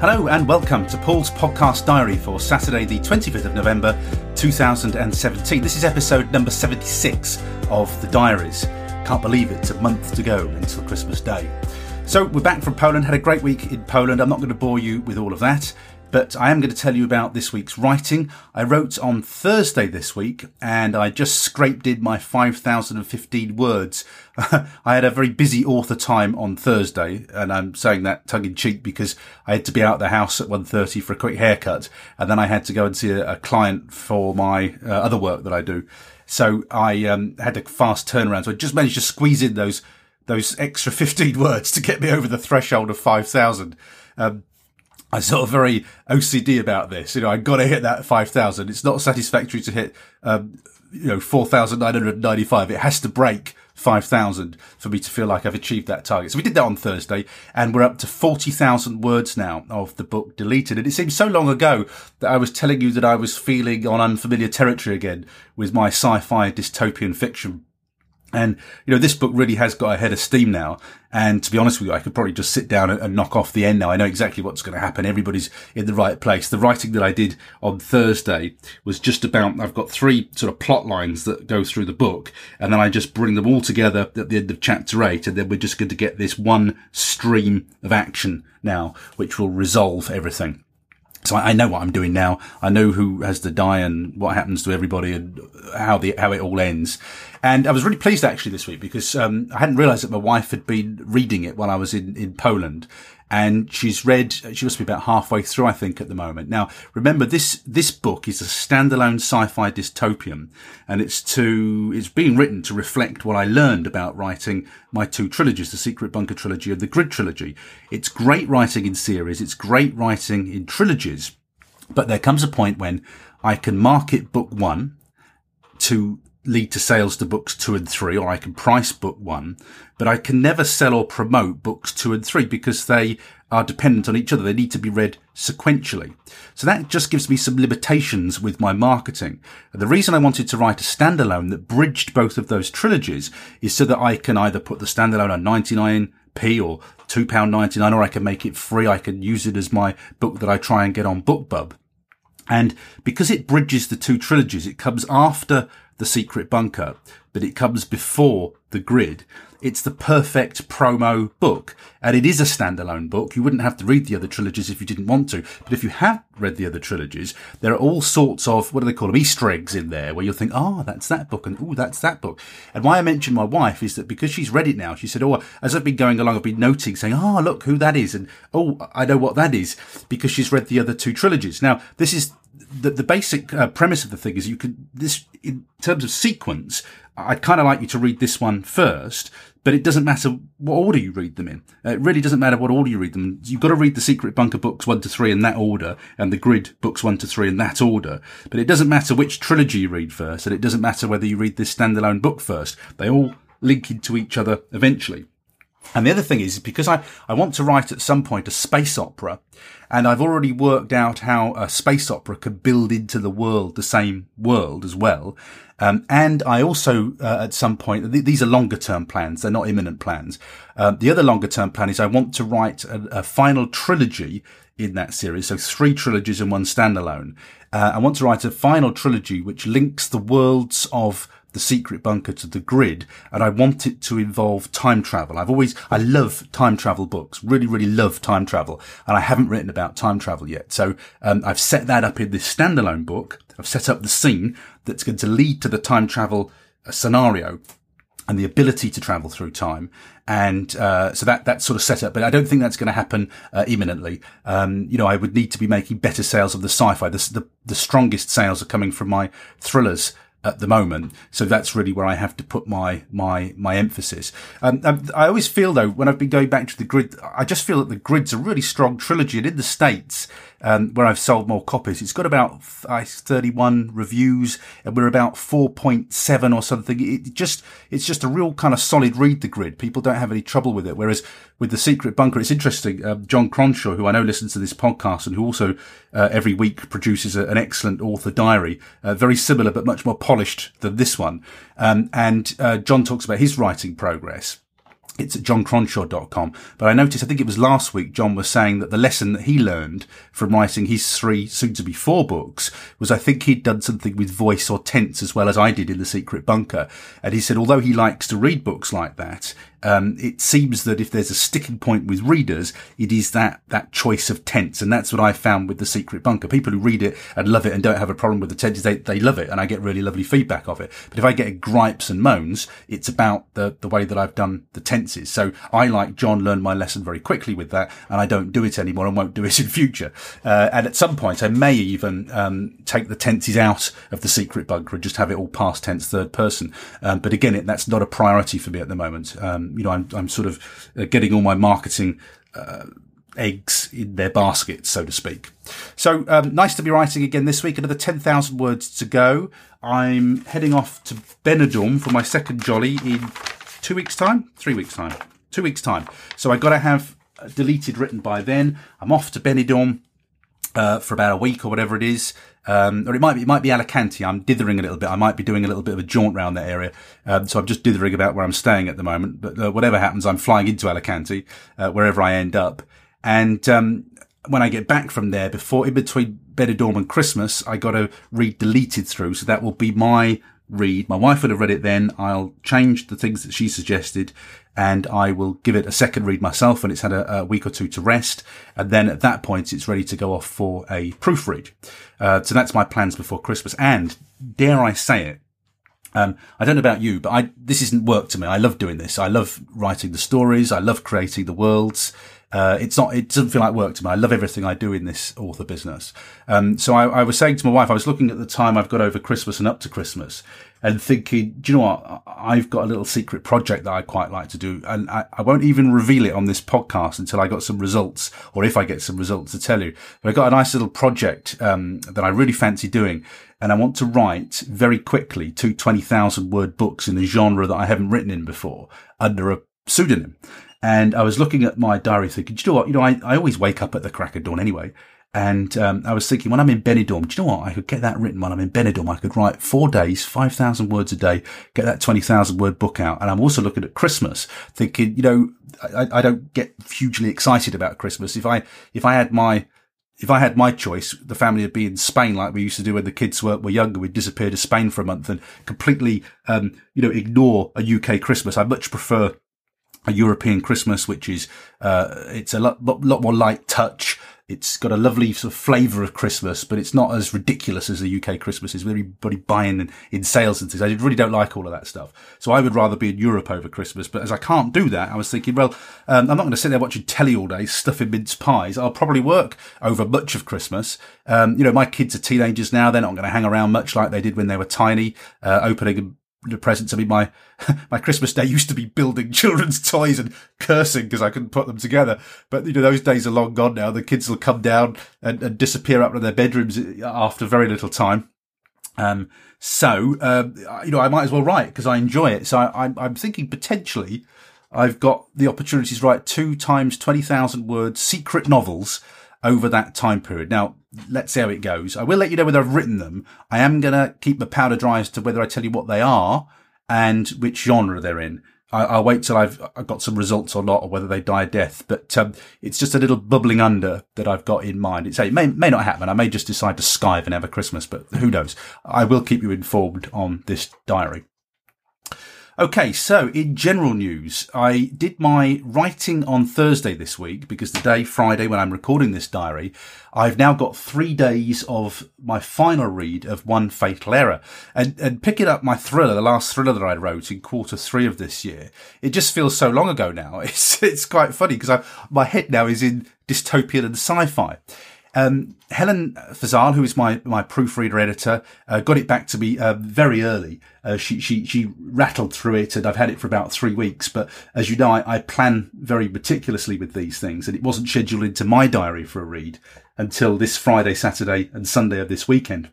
Hello and welcome to Paul's Podcast Diary for Saturday, the 25th of November 2017. This is episode number 76 of the Diaries. Can't believe it's a month to go until Christmas Day. So we're back from Poland, had a great week in Poland. I'm not going to bore you with all of that but I am going to tell you about this week's writing. I wrote on Thursday this week and I just scraped in my 5,015 words. I had a very busy author time on Thursday and I'm saying that tongue in cheek because I had to be out of the house at 1.30 for a quick haircut and then I had to go and see a, a client for my uh, other work that I do. So I um, had a fast turnaround. So I just managed to squeeze in those those extra 15 words to get me over the threshold of 5,000. Um, I'm sort of very OCD about this. You know, I got to hit that 5,000. It's not satisfactory to hit, um, you know, 4,995. It has to break 5,000 for me to feel like I've achieved that target. So we did that on Thursday and we're up to 40,000 words now of the book deleted. And it seems so long ago that I was telling you that I was feeling on unfamiliar territory again with my sci-fi dystopian fiction and, you know, this book really has got a head of steam now. And to be honest with you, I could probably just sit down and, and knock off the end now. I know exactly what's going to happen. Everybody's in the right place. The writing that I did on Thursday was just about, I've got three sort of plot lines that go through the book. And then I just bring them all together at the end of chapter eight. And then we're just going to get this one stream of action now, which will resolve everything. So I know what I'm doing now. I know who has to die and what happens to everybody and how the how it all ends. And I was really pleased actually this week because um, I hadn't realised that my wife had been reading it while I was in in Poland, and she's read. She must be about halfway through, I think, at the moment. Now, remember this this book is a standalone sci-fi dystopian, and it's to it's being written to reflect what I learned about writing my two trilogies, the Secret Bunker trilogy and the Grid trilogy. It's great writing in series. It's great writing in trilogies, but there comes a point when I can market book one to lead to sales to books two and three, or I can price book one, but I can never sell or promote books two and three because they are dependent on each other. They need to be read sequentially. So that just gives me some limitations with my marketing. The reason I wanted to write a standalone that bridged both of those trilogies is so that I can either put the standalone on 99p or £2.99 or I can make it free. I can use it as my book that I try and get on BookBub. And because it bridges the two trilogies, it comes after the secret bunker, but it comes before the grid. It's the perfect promo book. And it is a standalone book. You wouldn't have to read the other trilogies if you didn't want to. But if you have read the other trilogies, there are all sorts of, what do they call them? Easter eggs in there where you'll think, oh, that's that book. And oh, that's that book. And why I mentioned my wife is that because she's read it now, she said, oh, as I've been going along, I've been noting saying, oh, look who that is. And oh, I know what that is because she's read the other two trilogies. Now, this is the, the basic uh, premise of the thing is you could this in terms of sequence. I'd kind of like you to read this one first, but it doesn't matter what order you read them in. Uh, it really doesn't matter what order you read them. You've got to read the Secret Bunker books one to three in that order, and the Grid books one to three in that order. But it doesn't matter which trilogy you read first, and it doesn't matter whether you read this standalone book first. They all link into each other eventually. And the other thing is because I, I want to write at some point a space opera and I've already worked out how a space opera could build into the world, the same world as well. Um, and I also, uh, at some point, th- these are longer term plans. They're not imminent plans. Uh, the other longer term plan is I want to write a, a, final trilogy in that series. So three trilogies and one standalone. Uh, I want to write a final trilogy which links the worlds of the secret bunker to the grid and I want it to involve time travel. I've always, I love time travel books, really, really love time travel and I haven't written about time travel yet. So, um, I've set that up in this standalone book. I've set up the scene that's going to lead to the time travel uh, scenario and the ability to travel through time. And uh, so that that's sort of set up, but I don't think that's going to happen uh, imminently. Um, you know, I would need to be making better sales of the sci-fi. The, the, the strongest sales are coming from my thrillers at the moment. So that's really where I have to put my my my emphasis. Um, um, I always feel though when I've been going back to the grid, I just feel that the grid's a really strong trilogy, and in the states um, where I've sold more copies, it's got about uh, 31 reviews, and we're about 4.7 or something. It just it's just a real kind of solid read. The grid, people don't have any trouble with it. Whereas with the Secret Bunker, it's interesting. Uh, Jon Cronshaw, who I know listens to this podcast and who also uh, every week produces a, an excellent author diary, uh, very similar but much more polished than this one. Um, and uh, Jon talks about his writing progress. It's at joncronshaw.com. But I noticed, I think it was last week, Jon was saying that the lesson that he learned from writing his three, soon to be four books was I think he'd done something with voice or tense as well as I did in The Secret Bunker. And he said, although he likes to read books like that, um, it seems that if there's a sticking point with readers, it is that, that choice of tense. And that's what I found with The Secret Bunker. People who read it and love it and don't have a problem with the tenses, they, they love it. And I get really lovely feedback of it. But if I get gripes and moans, it's about the, the way that I've done the tenses. So I, like Jon, learned my lesson very quickly with that. And I don't do it anymore and won't do it in future. Uh, and at some point, I may even, um, take the tenses out of The Secret Bunker and just have it all past tense third person. Um, but again, it, that's not a priority for me at the moment. Um, you know, I'm, I'm sort of uh, getting all my marketing, uh, eggs in their basket, so to speak. So um, nice to be writing again this week. Another 10,000 words to go. I'm heading off to Benidorm for my second jolly in two weeks' time, three weeks' time, two weeks' time. So I got to have deleted written by then. I'm off to Benidorm uh, for about a week or whatever it is. Um, or it might be, it might be Alicante. I'm dithering a little bit. I might be doing a little bit of a jaunt around that area. Um, so I'm just dithering about where I'm staying at the moment. But uh, whatever happens, I'm flying into Alicante, uh, wherever I end up. And, um, when I get back from there, before, in between Benidorm and Christmas, I got to read Deleted through. So that will be my read. My wife would have read it then. I'll change the things that she suggested and I will give it a second read myself when it's had a, a, week or two to rest. And then at that point, it's ready to go off for a proofread. Uh, so that's my plans before Christmas. And dare I say it, um, I don't know about you, but I, this isn't work to me. I love doing this. I love writing the stories. I love creating the worlds. Uh, it's not, it doesn't feel like work to me. I love everything I do in this author business. Um, so I, I was saying to my wife, I was looking at the time I've got over Christmas and up to Christmas and thinking, do you know what? I've got a little secret project that I quite like to do. And I, I, won't even reveal it on this podcast until I got some results or if I get some results to tell you. But I got a nice little project, um, that I really fancy doing. And I want to write very quickly two 20,000 word books in a genre that I haven't written in before under a pseudonym. And I was looking at my diary thinking, do you know what? You know, I, I always wake up at the crack of dawn anyway. And um, I was thinking, when I'm in Benidorm, do you know what? I could get that written when I'm in Benidorm. I could write four days, 5,000 words a day, get that 20,000 word book out. And I'm also looking at Christmas, thinking, you know, I, I don't get hugely excited about Christmas. If I, if I had my, if I had my choice, the family would be in Spain like we used to do when the kids were, were younger. We'd disappear to Spain for a month and completely, um, you know, ignore a UK Christmas. I much prefer a European Christmas, which is, uh, it's a lot, lot more light touch. It's got a lovely sort of flavour of Christmas, but it's not as ridiculous as the UK Christmas is. Everybody buying in, in sales and things. I really don't like all of that stuff. So I would rather be in Europe over Christmas. But as I can't do that, I was thinking, well, um, I'm not going to sit there watching telly all day, stuffing mince pies. I'll probably work over much of Christmas. Um, you know, my kids are teenagers now. They're not going to hang around much like they did when they were tiny, uh, opening the presents. I mean, my my Christmas day used to be building children's toys and cursing because I couldn't put them together. But you know, those days are long gone now. The kids will come down and, and disappear up to their bedrooms after very little time. Um, so um, you know, I might as well write because I enjoy it. So I, I'm I'm thinking potentially I've got the opportunity to write two times twenty thousand words secret novels over that time period. Now, let's see how it goes. I will let you know whether I've written them. I am going to keep the powder dry as to whether I tell you what they are and which genre they're in. I, will wait till I've, I've, got some results or not, or whether they die a death. But um, it's just a little bubbling under that I've got in mind. It's, it may, may not happen. I may just decide to skive and have a Christmas, but who knows? I will keep you informed on this diary. Okay, so in general news, I did my writing on Thursday this week because the day Friday when I'm recording this diary, I've now got three days of my final read of One Fatal Error. And, and picking up my thriller, the last thriller that I wrote in quarter three of this year, it just feels so long ago now. It's, it's quite funny because my head now is in dystopian and sci-fi. Um, Helen Fazal, who is my, my proofreader editor, uh, got it back to me uh, very early. Uh, she, she, she rattled through it and I've had it for about three weeks. But as you know, I, I plan very meticulously with these things and it wasn't scheduled into my diary for a read until this Friday, Saturday and Sunday of this weekend.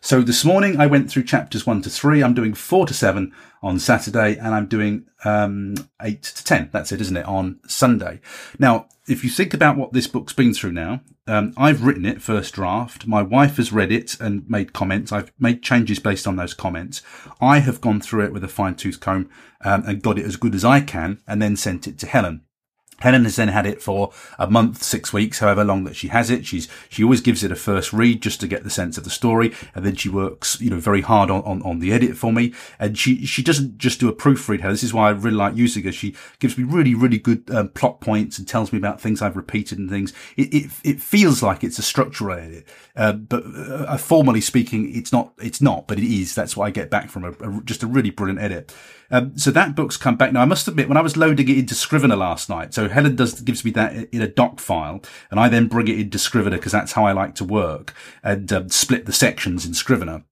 So this morning I went through chapters one to three. I'm doing four to seven on Saturday and I'm doing, um, eight to 10. That's it, isn't it? On Sunday. Now, if you think about what this book's been through now, um, I've written it first draft. My wife has read it and made comments. I've made changes based on those comments. I have gone through it with a fine tooth comb, um, and got it as good as I can and then sent it to Helen. Helen has then had it for a month, six weeks, however long that she has it. She's, she always gives it a first read just to get the sense of the story. And then she works, you know, very hard on, on, on the edit for me. And she, she doesn't just do a proofread. Her. This is why I really like using her. She gives me really, really good um, plot points and tells me about things I've repeated and things. It, it, it feels like it's a structural edit. Uh, but uh, formally speaking, it's not, it's not, but it is. That's what I get back from a, a just a really brilliant edit. Um, so that book's come back. Now, I must admit, when I was loading it into Scrivener last night, so Helen does gives me that in a doc file, and I then bring it into Scrivener because that's how I like to work and um, split the sections in Scrivener.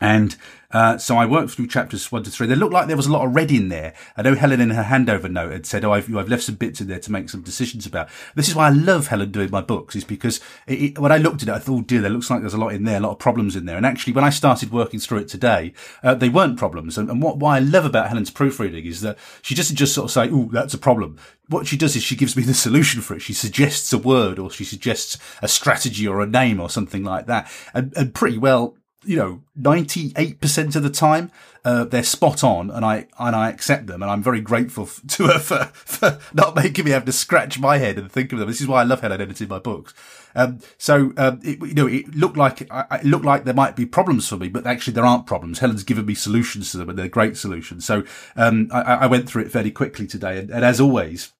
And uh, so I worked through chapters one to three. They looked like there was a lot of red in there. I know Helen in her handover note had said, "Oh, I've, I've left some bits in there to make some decisions about." This is why I love Helen doing my books, is because it, it, when I looked at it, I thought, oh, "Dear, there looks like there's a lot in there, a lot of problems in there." And actually, when I started working through it today, uh, they weren't problems. And, and what why I love about Helen's proofreading is that she doesn't just sort of say, "Oh, that's a problem." What she does is she gives me the solution for it. She suggests a word, or she suggests a strategy, or a name, or something like that, and, and pretty well you know, 98% of the time, uh, they're spot on and I, and I accept them. And I'm very grateful to her for, for not making me have to scratch my head and think of them. This is why I love Helen editing my books. Um, so, um, it, you know, it looked like, it looked like there might be problems for me, but actually there aren't problems. Helen's given me solutions to them and they're great solutions. So, um, I, I went through it fairly quickly today. And, and as always,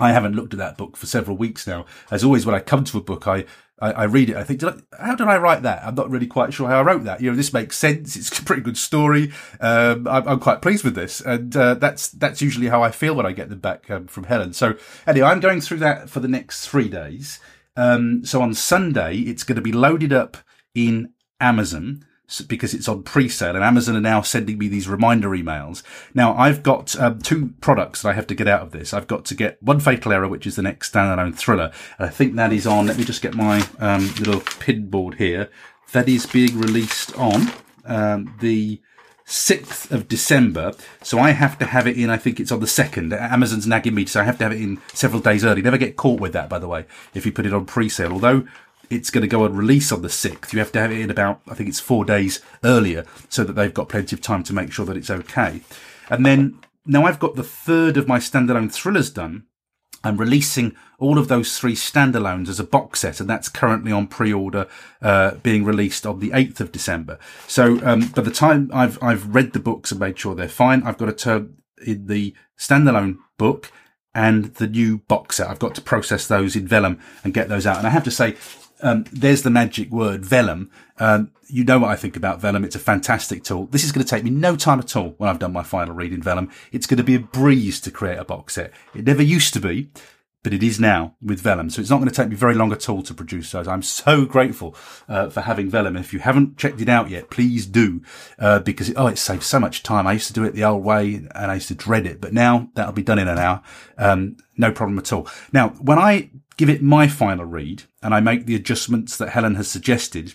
I haven't looked at that book for several weeks now. As always, when I come to a book, I, I, I read it. I think, did I, how did I write that? I'm not really quite sure how I wrote that. You know, this makes sense. It's a pretty good story. Um, I'm, I'm, quite pleased with this, and uh, that's that's usually how I feel when I get them back um, from Helen. So anyway, I'm going through that for the next three days. Um, so on Sunday, it's going to be loaded up in Amazon because it's on pre-sale and Amazon are now sending me these reminder emails. Now I've got um, two products that I have to get out of this. I've got to get One Fatal Error, which is the next standalone thriller. And I think that is on, let me just get my um, little pin board here. That is being released on um, the 6th of December. So I have to have it in, I think it's on the 2nd. Amazon's nagging me, so I have to have it in several days early. Never get caught with that, by the way, if you put it on pre-sale. Although it's going to go on release on the 6th. You have to have it in about, I think it's four days earlier so that they've got plenty of time to make sure that it's okay. And then now I've got the third of my standalone thrillers done. I'm releasing all of those three standalones as a box set, and that's currently on pre-order, uh, being released on the 8th of December. So, um, by the time I've, I've read the books and made sure they're fine, I've got to turn in the standalone book and the new box set. I've got to process those in Vellum and get those out. And I have to say, um, there's the magic word, Vellum. Um, you know what I think about Vellum. It's a fantastic tool. This is going to take me no time at all when I've done my final read in Vellum. It's going to be a breeze to create a box set. It never used to be, but it is now with Vellum. So it's not going to take me very long at all to produce those. I'm so grateful uh, for having Vellum. If you haven't checked it out yet, please do, uh, because it, oh, it saves so much time. I used to do it the old way and I used to dread it, but now that'll be done in an hour. Um, no problem at all. Now, when I give it my final read and I make the adjustments that Helen has suggested,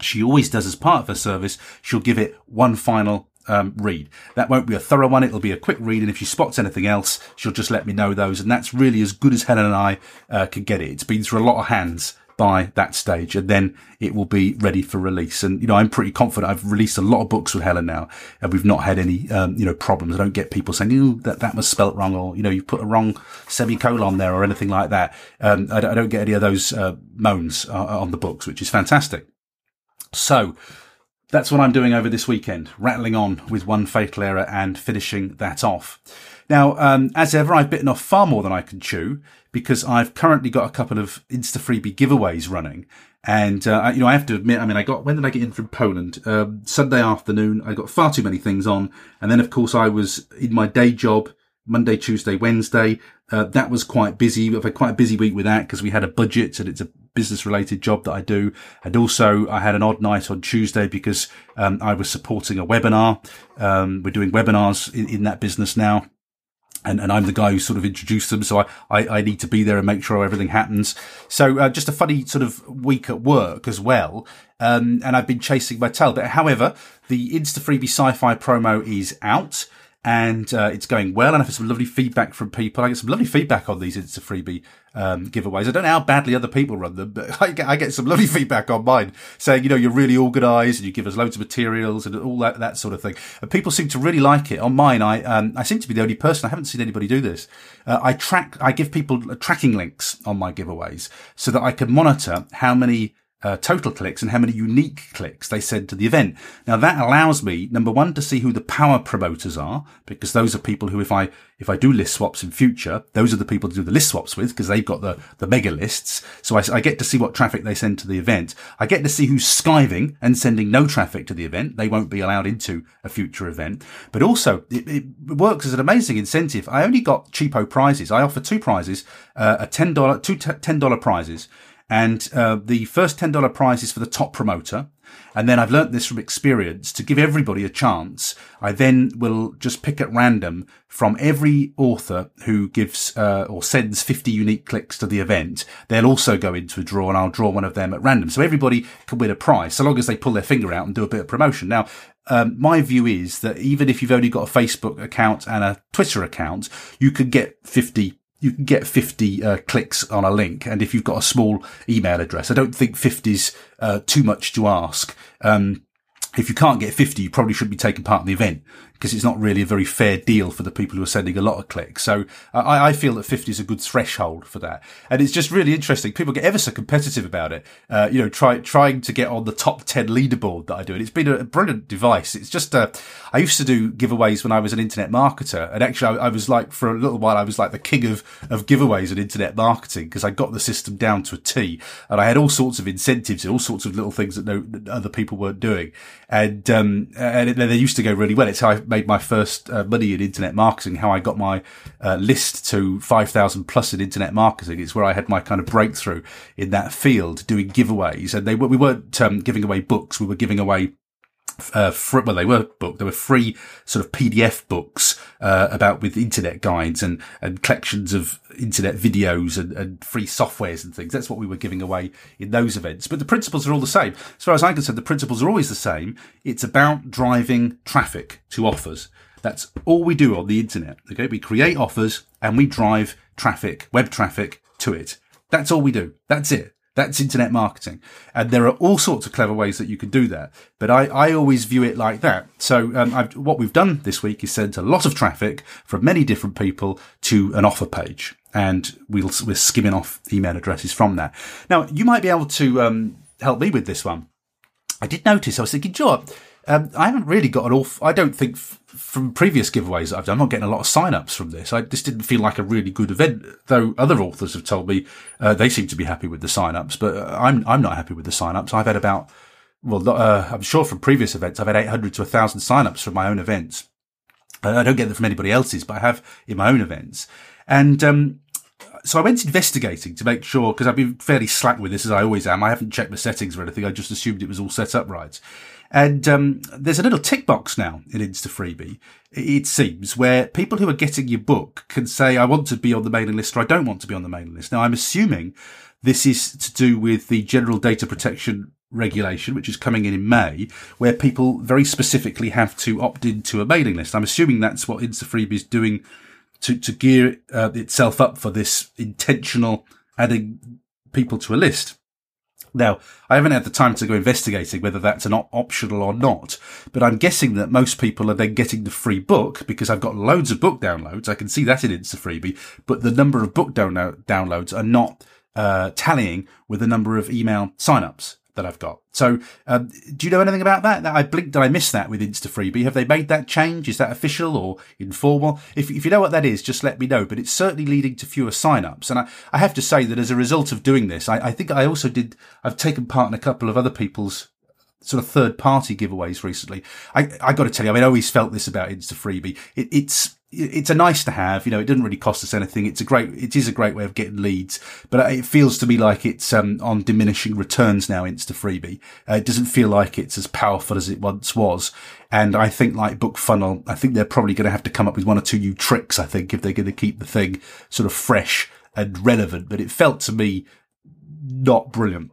she always does as part of her service. She'll give it one final um, read. That won't be a thorough one. It'll be a quick read. And if she spots anything else, she'll just let me know those. And that's really as good as Helen and I uh, can get it. It's been through a lot of hands by that stage and then it will be ready for release. And, you know, I'm pretty confident I've released a lot of books with Helen now and we've not had any, um, you know, problems. I don't get people saying, oh, that, that was spelt wrong or, you know, you put a wrong semicolon there or anything like that. Um, I, don't, I, don't, get any of those, uh, moans uh, on the books, which is fantastic. So, that's what I'm doing over this weekend, rattling on with one fatal error and finishing that off. Now, um, as ever, I've bitten off far more than I can chew because I've currently got a couple of Insta freebie giveaways running. And, uh, you know, I have to admit, I mean, I got, when did I get in from Poland? Um, Sunday afternoon, I got far too many things on. And then, of course, I was in my day job Monday, Tuesday, Wednesday. Uh, that was quite busy. I've had quite a busy week with that because we had a budget and it's a business related job that I do. And also I had an odd night on Tuesday because, um, I was supporting a webinar. Um, we're doing webinars in, in that business now and, and I'm the guy who sort of introduced them. So I, I, I need to be there and make sure everything happens. So uh, just a funny sort of week at work as well. Um, and I've been chasing my tail. But however, the Insta Freebie Sci-Fi promo is out and uh, it's going well. And I've had some lovely feedback from people. I get some lovely feedback on these Insta Freebie um, giveaways. I don't know how badly other people run them, but I get, I get some lovely feedback on mine saying, you know, you're really organised and you give us loads of materials and all that, that sort of thing. And people seem to really like it. On mine, I, um, I seem to be the only person. I haven't seen anybody do this. Uh, I track, I give people tracking links on my giveaways so that I can monitor how many uh, total clicks and how many unique clicks they send to the event. Now that allows me, number one, to see who the power promoters are, because those are people who, if I, if I do list swaps in future, those are the people to do the list swaps with, because they've got the, the mega lists. So I, I, get to see what traffic they send to the event. I get to see who's skiving and sending no traffic to the event. They won't be allowed into a future event. But also, it, it works as an amazing incentive. I only got cheapo prizes. I offer two prizes, uh, a $10, two $10 prizes. And uh, the first $10 prize is for the top promoter. And then I've learnt this from experience to give everybody a chance. I then will just pick at random from every author who gives uh, or sends 50 unique clicks to the event. They'll also go into a draw and I'll draw one of them at random. So everybody can win a prize so long as they pull their finger out and do a bit of promotion. Now, um, my view is that even if you've only got a Facebook account and a Twitter account, you could get 50 you can get 50 uh, clicks on a link. And if you've got a small email address, I don't think 50 is uh, too much to ask. Um, if you can't get 50, you probably shouldn't be taking part in the event because it's not really a very fair deal for the people who are sending a lot of clicks. So I, I, feel that 50 is a good threshold for that. And it's just really interesting. People get ever so competitive about it. Uh, you know, try, trying to get on the top 10 leaderboard that I do. And it's been a, brilliant device. It's just, uh, I used to do giveaways when I was an internet marketer. And actually I, I was like, for a little while, I was like the king of, of giveaways and internet marketing because I got the system down to a T and I had all sorts of incentives and all sorts of little things that no that other people weren't doing. And, um, and they used to go really well. It's how I made my first uh, money in internet marketing, how I got my uh, list to 5,000 plus in internet marketing. It's where I had my kind of breakthrough in that field doing giveaways. And they we weren't um, giving away books. We were giving away uh, well, they were book. They were free sort of PDF books, uh, about with internet guides and, and collections of internet videos and, and free softwares and things. That's what we were giving away in those events. But the principles are all the same. As far as I'm concerned, the principles are always the same. It's about driving traffic to offers. That's all we do on the internet. Okay. We create offers and we drive traffic, web traffic to it. That's all we do. That's it. That's internet marketing. And there are all sorts of clever ways that you can do that. But I, I always view it like that. So um, what we've done this week is sent a lot of traffic from many different people to an offer page. And we'll, we're skimming off email addresses from that. Now, you might be able to um, help me with this one. I did notice, I was thinking, Joe, um, I haven't really got an awful, I don't think f- from previous giveaways that I've done, I'm not getting a lot of sign-ups from this. I this didn't feel like a really good event, though other authors have told me, uh, they seem to be happy with the sign-ups, but uh, I'm, I'm not happy with the sign-ups. I've had about, well, uh, I'm sure from previous events, I've had 800 to 1000 sign-ups from my own events. Uh, I don't get them from anybody else's, but I have in my own events. And, um, so I went investigating to make sure, because I've been fairly slack with this as I always am. I haven't checked the settings or anything. I just assumed it was all set up right. And um, there's a little tick box now in Insta Freebie, it seems, where people who are getting your book can say, I want to be on the mailing list or I don't want to be on the mailing list. Now, I'm assuming this is to do with the general data protection regulation, which is coming in in May, where people very specifically have to opt into a mailing list. I'm assuming that's what Insta Freebie is doing to, to gear uh, itself up for this intentional adding people to a list. Now, I haven't had the time to go investigating whether that's an op- optional or not, but I'm guessing that most people are then getting the free book because I've got loads of book downloads. I can see that in Insta Freebie, but the number of book download- downloads are not uh, tallying with the number of email signups that I've got. So, um, do you know anything about that? That I blinked. Did I miss that with Insta Freebie? Have they made that change? Is that official or informal? If, if you know what that is, just let me know. But it's certainly leading to fewer signups. And I, I have to say that as a result of doing this, I, I think I also did, I've taken part in a couple of other people's sort of third party giveaways recently. I, I got to tell you, I mean, I always felt this about Insta Freebie. It, it's, it's a nice to have. You know, it doesn't really cost us anything. It's a great, it is a great way of getting leads, but it feels to me like it's um, on diminishing returns now. Insta freebie. Uh, it doesn't feel like it's as powerful as it once was. And I think like BookFunnel, I think they're probably going to have to come up with one or two new tricks. I think if they're going to keep the thing sort of fresh and relevant. But it felt to me not brilliant.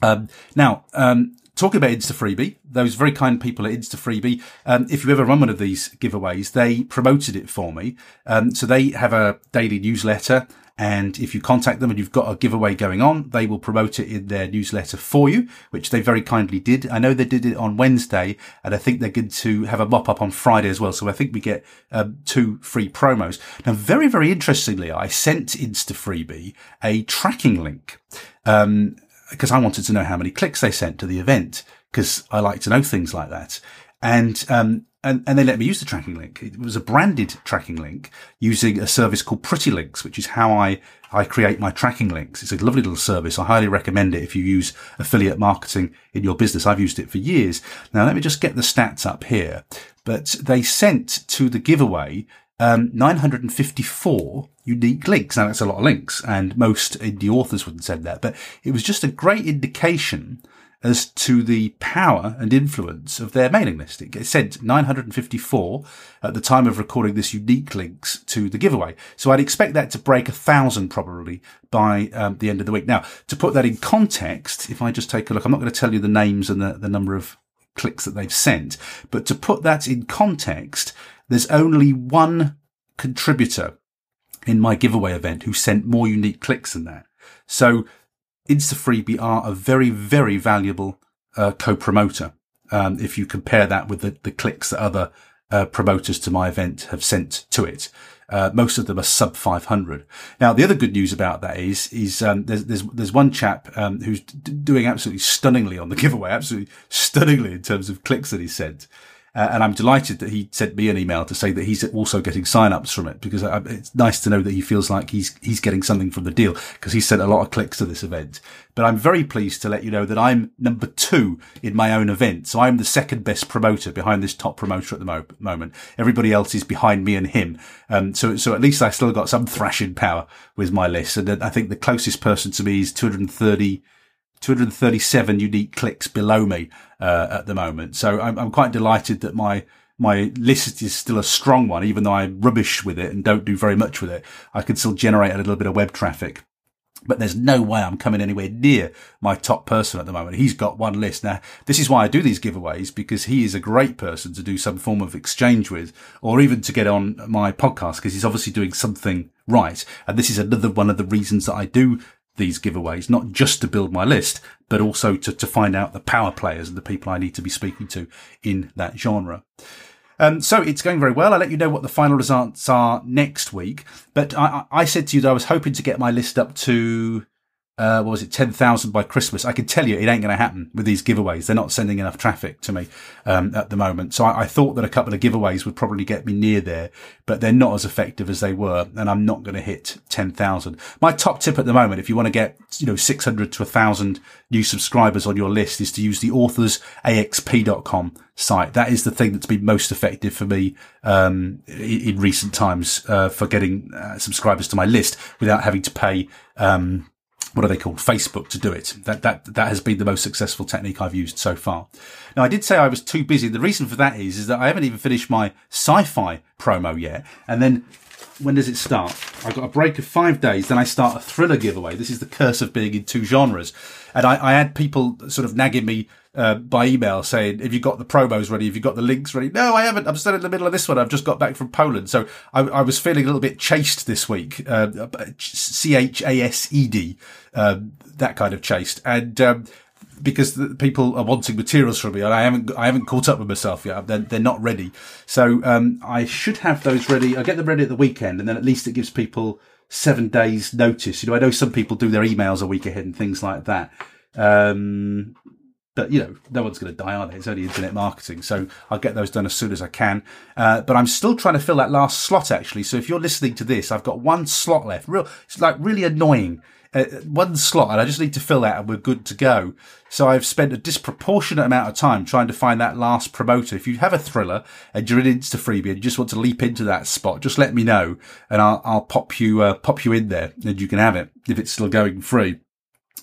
Um, now, um, talking about Insta Freebie, those very kind people at Insta Freebie, um, if you ever run one of these giveaways, they promoted it for me. Um, so they have a daily newsletter. And if you contact them and you've got a giveaway going on, they will promote it in their newsletter for you, which they very kindly did. I know they did it on Wednesday and I think they're going to have a mop up on Friday as well. So I think we get um, two free promos. Now, very, very interestingly, I sent Insta Freebie a tracking link. Um, because I wanted to know how many clicks they sent to the event because I like to know things like that. And, um, and, and they let me use the tracking link. It was a branded tracking link using a service called Pretty Links, which is how I, I create my tracking links. It's a lovely little service. I highly recommend it if you use affiliate marketing in your business. I've used it for years. Now let me just get the stats up here. But they sent to the giveaway um, 954 unique links. Now that's a lot of links and most indie authors wouldn't send that, but it was just a great indication as to the power and influence of their mailing list. It sent 954 at the time of recording this unique links to the giveaway. So I'd expect that to break a thousand probably by um, the end of the week. Now, to put that in context, if I just take a look, I'm not going to tell you the names and the, the number of clicks that they've sent, but to put that in context, there's only one contributor in my giveaway event who sent more unique clicks than that. So InstaFreebie are a very, very valuable uh, co-promoter. Um, if you compare that with the, the clicks that other uh, promoters to my event have sent to it. Uh, most of them are sub 500. Now, the other good news about that is, is, um, there's, there's, there's one chap, um, who's d- doing absolutely stunningly on the giveaway, absolutely stunningly in terms of clicks that he sent. Uh, and I'm delighted that he sent me an email to say that he's also getting sign-ups from it because I, it's nice to know that he feels like he's he's getting something from the deal because he sent a lot of clicks to this event. But I'm very pleased to let you know that I'm number two in my own event. So I'm the second best promoter behind this top promoter at the mo- moment. Everybody else is behind me and him. Um, so, so at least I still got some thrashing power with my list. And I think the closest person to me is 230 237 unique clicks below me uh, at the moment. So I'm, I'm, quite delighted that my my list is still a strong one, even though I'm rubbish with it and don't do very much with it. I can still generate a little bit of web traffic. But there's no way I'm coming anywhere near my top person at the moment. He's got one list. Now, this is why I do these giveaways because he is a great person to do some form of exchange with or even to get on my podcast because he's obviously doing something right. And this is another one of the reasons that I do these giveaways, not just to build my list, but also to, to find out the power players and the people I need to be speaking to in that genre. Um, so it's going very well. I'll let you know what the final results are next week. But I, I said to you that I was hoping to get my list up to uh, what was it, 10,000 by Christmas. I can tell you it ain't going to happen with these giveaways. They're not sending enough traffic to me, um, at the moment. So I, I, thought that a couple of giveaways would probably get me near there, but they're not as effective as they were. And I'm not going to hit 10,000. My top tip at the moment, if you want to get, you know, 600 to 1,000 new subscribers on your list is to use the authorsxp.com site. That is the thing that's been most effective for me, um, in, in, recent times, uh, for getting uh, subscribers to my list without having to pay, um, what are they called? Facebook to do it. That, that, that has been the most successful technique I've used so far. Now, I did say I was too busy. The reason for that is, is that I haven't even finished my sci-fi promo yet. And then when does it start? I've got a break of five days. Then I start a thriller giveaway. This is the curse of being in two genres. And I, I had people sort of nagging me uh, by email saying, "Have you got the promos ready? Have you got the links ready?" No, I haven't. I'm still in the middle of this one. I've just got back from Poland, so I, I was feeling a little bit chased this week. Uh, C H A S E D, um, that kind of chased, and. Um, because people are wanting materials from me, and I haven't I haven't caught up with myself yet. They're, they're not ready, so um, I should have those ready. I get them ready at the weekend, and then at least it gives people seven days notice. You know, I know some people do their emails a week ahead and things like that. Um, but you know, no one's going to die on it. It's only internet marketing, so I'll get those done as soon as I can. Uh, but I'm still trying to fill that last slot actually. So if you're listening to this, I've got one slot left. Real, it's like really annoying uh, one slot and I just need to fill that and we're good to go. So I've spent a disproportionate amount of time trying to find that last promoter. If you have a thriller and you're an Insta freebie and you just want to leap into that spot, just let me know and I'll, I'll pop you, uh, pop you in there and you can have it if it's still going free.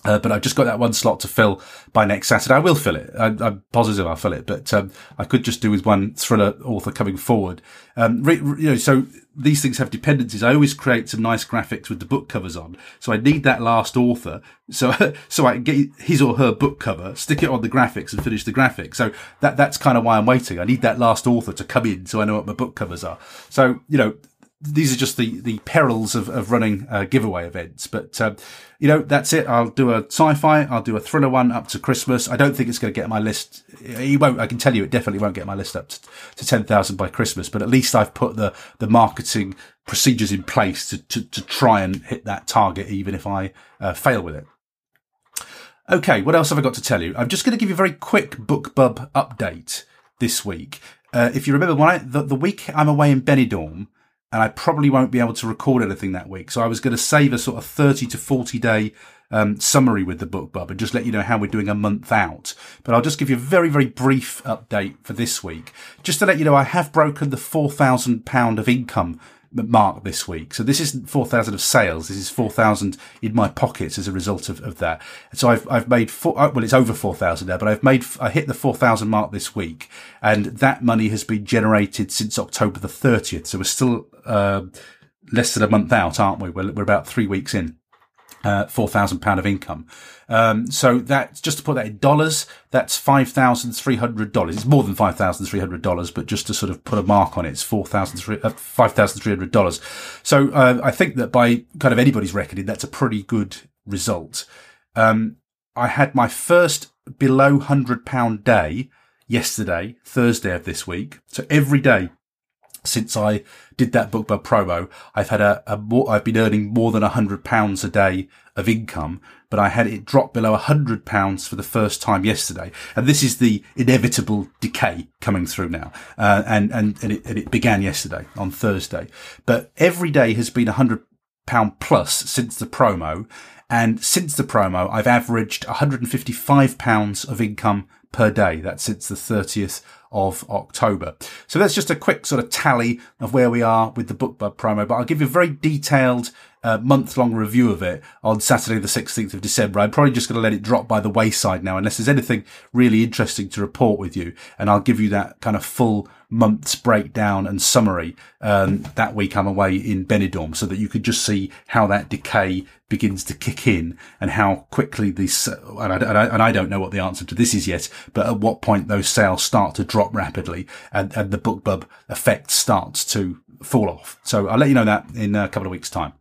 Uh, but I've just got that one slot to fill by next Saturday. I will fill it. I, am positive I'll fill it, but um, I could just do with one thriller author coming forward. Um, re, re, you know, so these things have dependencies. I always create some nice graphics with the book covers on, so I need that last author, so so I can get his or her book cover, stick it on the graphics, and finish the graphics. So that that's kind of why I'm waiting. I need that last author to come in, so I know what my book covers are. So you know, these are just the, the perils of, of running uh, giveaway events. But, um, you know, that's it. I'll do a sci-fi. I'll do a thriller one up to Christmas. I don't think it's going to get my list. It won't, I can tell you it definitely won't get my list up to, to 10,000 by Christmas, but at least I've put the, the marketing procedures in place to, to, to try and hit that target, even if I uh, fail with it. Okay. What else have I got to tell you? I'm just going to give you a very quick BookBub update this week. Uh, if you remember, when I, the, the week I'm away in Benidorm, and I probably won't be able to record anything that week. So I was going to save a sort of 30 to 40 day um, summary with the BookBub and just let you know how we're doing a month out. But I'll just give you a very, very brief update for this week. Just to let you know, I have broken the £4,000 of income mark this week. So this isn't 4,000 of sales. This is 4,000 in my pockets as a result of, of that. So I've, I've made four, uh, well, it's over 4,000 now, but I've made, I hit the 4,000 mark this week and that money has been generated since October the 30th. So we're still, uh, less than a month out, aren't we? We're, we're about three weeks in uh, four thousand pound of income. Um, so that just to put that in dollars, that's five thousand three hundred dollars. It's more than five thousand three hundred dollars, but just to sort of put a mark on it, it's four thousand three uh, five thousand three hundred dollars. So uh, I think that by kind of anybody's reckoning, that's a pretty good result. Um, I had my first below hundred pound day yesterday, Thursday of this week. So every day since I did that BookBub promo, I've had a, a more, I've been earning more than a hundred pounds a day of income, but I had it drop below a hundred pounds for the first time yesterday. And this is the inevitable decay coming through now. Uh, and, and, and it, and it began yesterday on Thursday, but every day has been a hundred pound plus since the promo. And since the promo, I've averaged 155 pounds of income per day. That's since the 30th of October. So that's just a quick sort of tally of where we are with the BookBub promo, but I'll give you a very detailed month long review of it on Saturday, the 16th of December. I'm probably just going to let it drop by the wayside now, unless there's anything really interesting to report with you. And I'll give you that kind of full month's breakdown and summary um, that week I'm away in Benidorm so that you could just see how that decay begins to kick in and how quickly these, and I, and I, and I don't know what the answer to this is yet, but at what point those sales start to drop rapidly and, and the bookbub effect starts to fall off. So I'll let you know that in a couple of weeks time.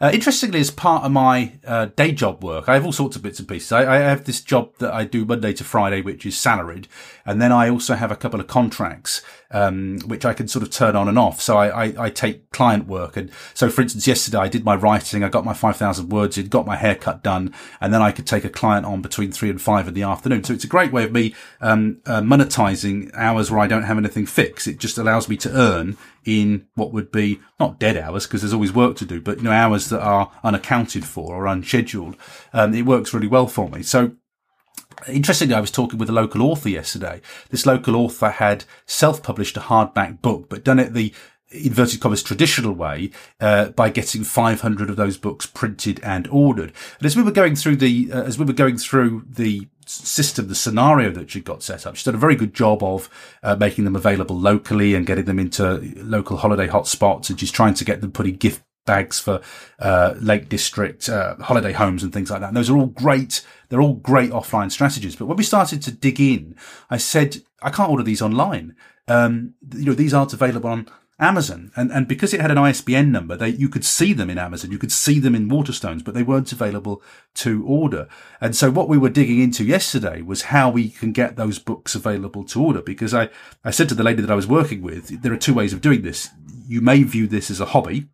Uh, interestingly, as part of my uh, day job work, I have all sorts of bits and pieces. I, I, have this job that I do Monday to Friday, which is salaried, and then I also have a couple of contracts um, which I can sort of turn on and off. So I, I, I, take client work. And so, for instance, yesterday I did my writing, I got my 5,000 words in, got my haircut done, and then I could take a client on between three and five in the afternoon. So it's a great way of me um, uh, monetizing hours where I don't have anything fixed. It just allows me to earn in what would be not dead hours because there's always work to do, but you know, hours that are unaccounted for or unscheduled. Um, it works really well for me. So Interestingly, I was talking with a local author yesterday. This local author had self-published a hardback book, but done it the inverted commas traditional way uh, by getting 500 of those books printed and ordered. And as we were going through the uh, as we were going through the system, the scenario that she got set up, she's done a very good job of uh, making them available locally and getting them into local holiday hotspots. And she's trying to get them put in gift bags for uh, Lake District uh, holiday homes and things like that. And those are all great. They're all great offline strategies. But when we started to dig in, I said I can't order these online. Um, you know, these aren't available on Amazon. And, and because it had an ISBN number, they, you could see them in Amazon. You could see them in Waterstones, but they weren't available to order. And so what we were digging into yesterday was how we can get those books available to order. Because I, I said to the lady that I was working with, there are two ways of doing this. You may view this as a hobby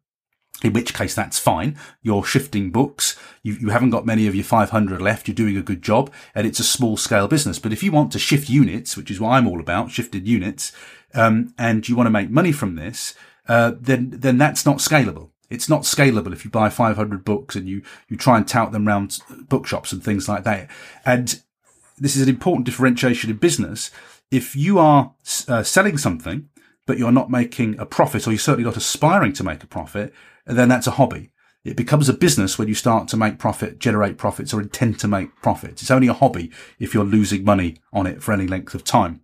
in which case that's fine. You're shifting books. You, you haven't got many of your 500 left. You're doing a good job and it's a small scale business. But if you want to shift units, which is what I'm all about, shifted units, um, and you want to make money from this, uh, then, then that's not scalable. It's not scalable if you buy 500 books and you, you try and tout them around bookshops and things like that. And this is an important differentiation in business. If you are uh, selling something, but you're not making a profit or you're certainly not aspiring to make a profit, then that's a hobby. It becomes a business when you start to make profit, generate profits or intend to make profits. It's only a hobby if you're losing money on it for any length of time.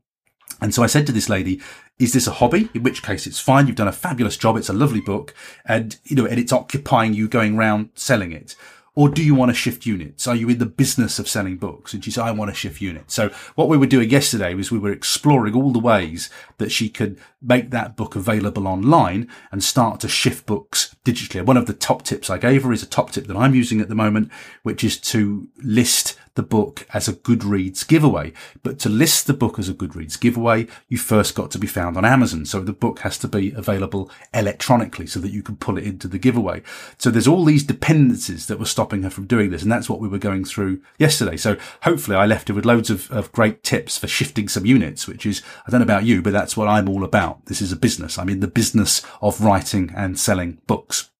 And so I said to this lady, is this a hobby? In which case it's fine. You've done a fabulous job. It's a lovely book and, you know, and it's occupying you going around selling it. Or do you want to shift units? Are you in the business of selling books? And she said, I want to shift units. So what we were doing yesterday was we were exploring all the ways that she could make that book available online and start to shift books digitally. One of the top tips I gave her is a top tip that I'm using at the moment, which is to list the book as a Goodreads giveaway. But to list the book as a Goodreads giveaway, you first got to be found on Amazon. So the book has to be available electronically so that you can pull it into the giveaway. So there's all these dependencies that were stopping her from doing this. And that's what we were going through yesterday. So hopefully I left her with loads of, of great tips for shifting some units, which is, I don't know about you, but that's what I'm all about. This is a business. I'm in the business of writing and selling books.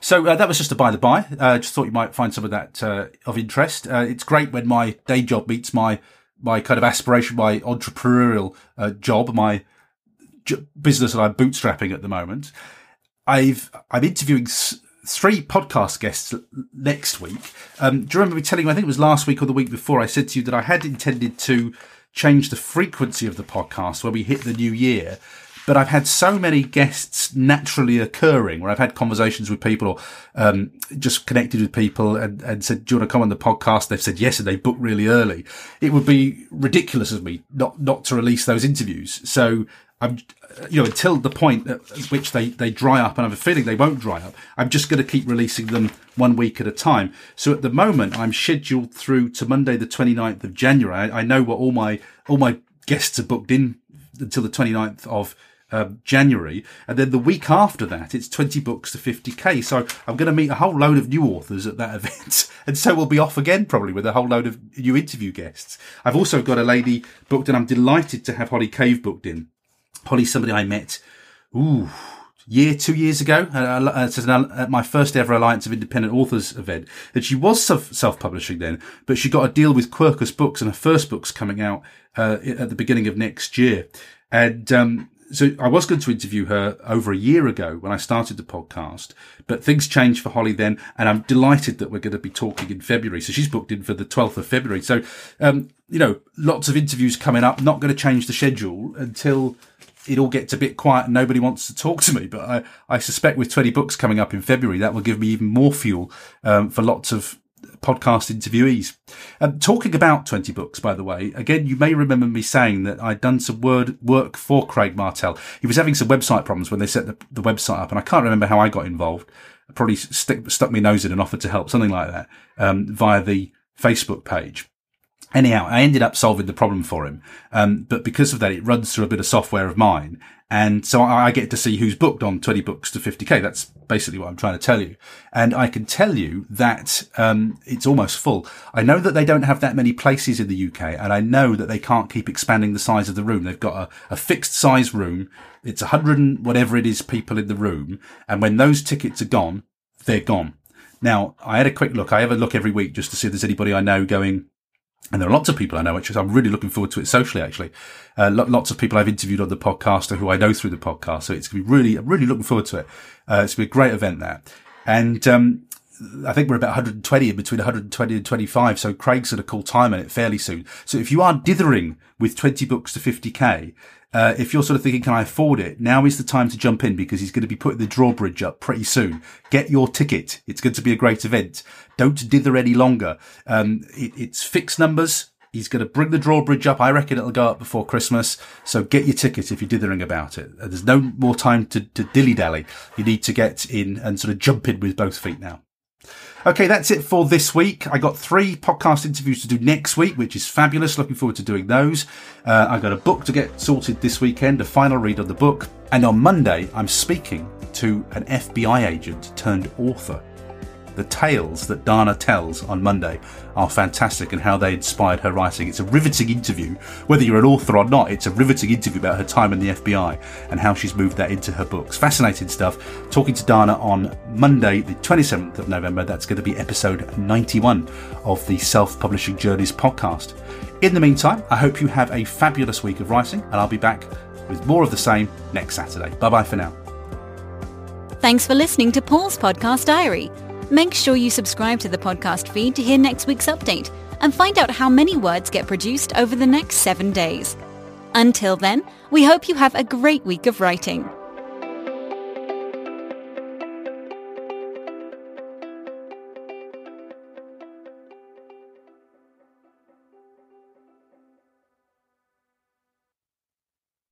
So uh, that was just a by the by. Uh, just thought you might find some of that uh, of interest. Uh, it's great when my day job meets my my kind of aspiration, my entrepreneurial uh, job, my j- business that I'm bootstrapping at the moment. I've I'm interviewing s- three podcast guests next week. Um, do you remember me telling you? I think it was last week or the week before. I said to you that I had intended to change the frequency of the podcast when we hit the new year but I've had so many guests naturally occurring where I've had conversations with people or um, just connected with people and, and said, do you want to come on the podcast? They've said yes and they booked really early. It would be ridiculous of me not, not to release those interviews. So I'm, you know, until the point at which they, they dry up and I have a feeling they won't dry up, I'm just going to keep releasing them one week at a time. So at the moment, I'm scheduled through to Monday, the 29th of January. I, I know what all my, all my guests are booked in until the 29th of January, and then the week after that, it's 20 books to 50k. So I'm going to meet a whole load of new authors at that event, and so we'll be off again probably with a whole load of new interview guests. I've also got a lady booked, and I'm delighted to have Holly Cave booked in. Holly's somebody I met, ooh, year, two years ago, uh, uh, at my first ever Alliance of Independent Authors event. And she was self-publishing then, but she got a deal with Quercus Books and her first book's coming out, uh, at the beginning of next year. And, um, so I was going to interview her over a year ago when I started the podcast, but things changed for Holly then, and I'm delighted that we're going to be talking in February. So she's booked in for the 12th of February. So, um, you know, lots of interviews coming up. Not going to change the schedule until it all gets a bit quiet and nobody wants to talk to me. But I, I suspect with 20 books coming up in February, that will give me even more fuel um, for lots of podcast interviewees. Um, talking about 20 books, by the way, again, you may remember me saying that I'd done some word work for Craig Martelle. He was having some website problems when they set the, the website up, and I can't remember how I got involved. Probably stick, stuck my nose in and offered to help, something like that, um, via the Facebook page. Anyhow, I ended up solving the problem for him. Um, but because of that, it runs through a bit of software of mine. And so I, I get to see who's booked on 20 books to 50k. That's basically what I'm trying to tell you. And I can tell you that, um, it's almost full. I know that they don't have that many places in the UK and I know that they can't keep expanding the size of the room. They've got a, a fixed size room. It's a hundred and whatever it is people in the room. And when those tickets are gone, they're gone. Now, I had a quick look. I have a look every week just to see if there's anybody I know going and there are lots of people I know, which I'm really looking forward to it socially, actually. Uh, lots of people I've interviewed on the podcast or who I know through the podcast. So it's going to be really, I'm really looking forward to it. Uh, it's going to be a great event there. And, um, I think we're about 120 in between 120 and 25. So Craig's going to call time on it fairly soon. So if you are dithering with 20 books to 50k, uh, if you're sort of thinking, can I afford it? Now is the time to jump in because he's going to be putting the drawbridge up pretty soon. Get your ticket. It's going to be a great event. Don't dither any longer. Um, it, it's fixed numbers. He's going to bring the drawbridge up. I reckon it'll go up before Christmas. So get your ticket if you're dithering about it. There's no more time to, to dilly dally. You need to get in and sort of jump in with both feet now. Okay, that's it for this week. I got three podcast interviews to do next week, which is fabulous. Looking forward to doing those. Uh, I've got a book to get sorted this weekend, a final read of the book. And on Monday, I'm speaking to an FBI agent turned author. The tales that Dana tells on Monday are fantastic and how they inspired her writing. It's a riveting interview. Whether you're an author or not, it's a riveting interview about her time in the FBI and how she's moved that into her books. Fascinating stuff. Talking to Dana on Monday, the 27th of November. That's going to be episode 91 of the Self Publishing Journeys podcast. In the meantime, I hope you have a fabulous week of writing, and I'll be back with more of the same next Saturday. Bye bye for now. Thanks for listening to Paul's Podcast Diary. Make sure you subscribe to the podcast feed to hear next week's update and find out how many words get produced over the next seven days. Until then, we hope you have a great week of writing.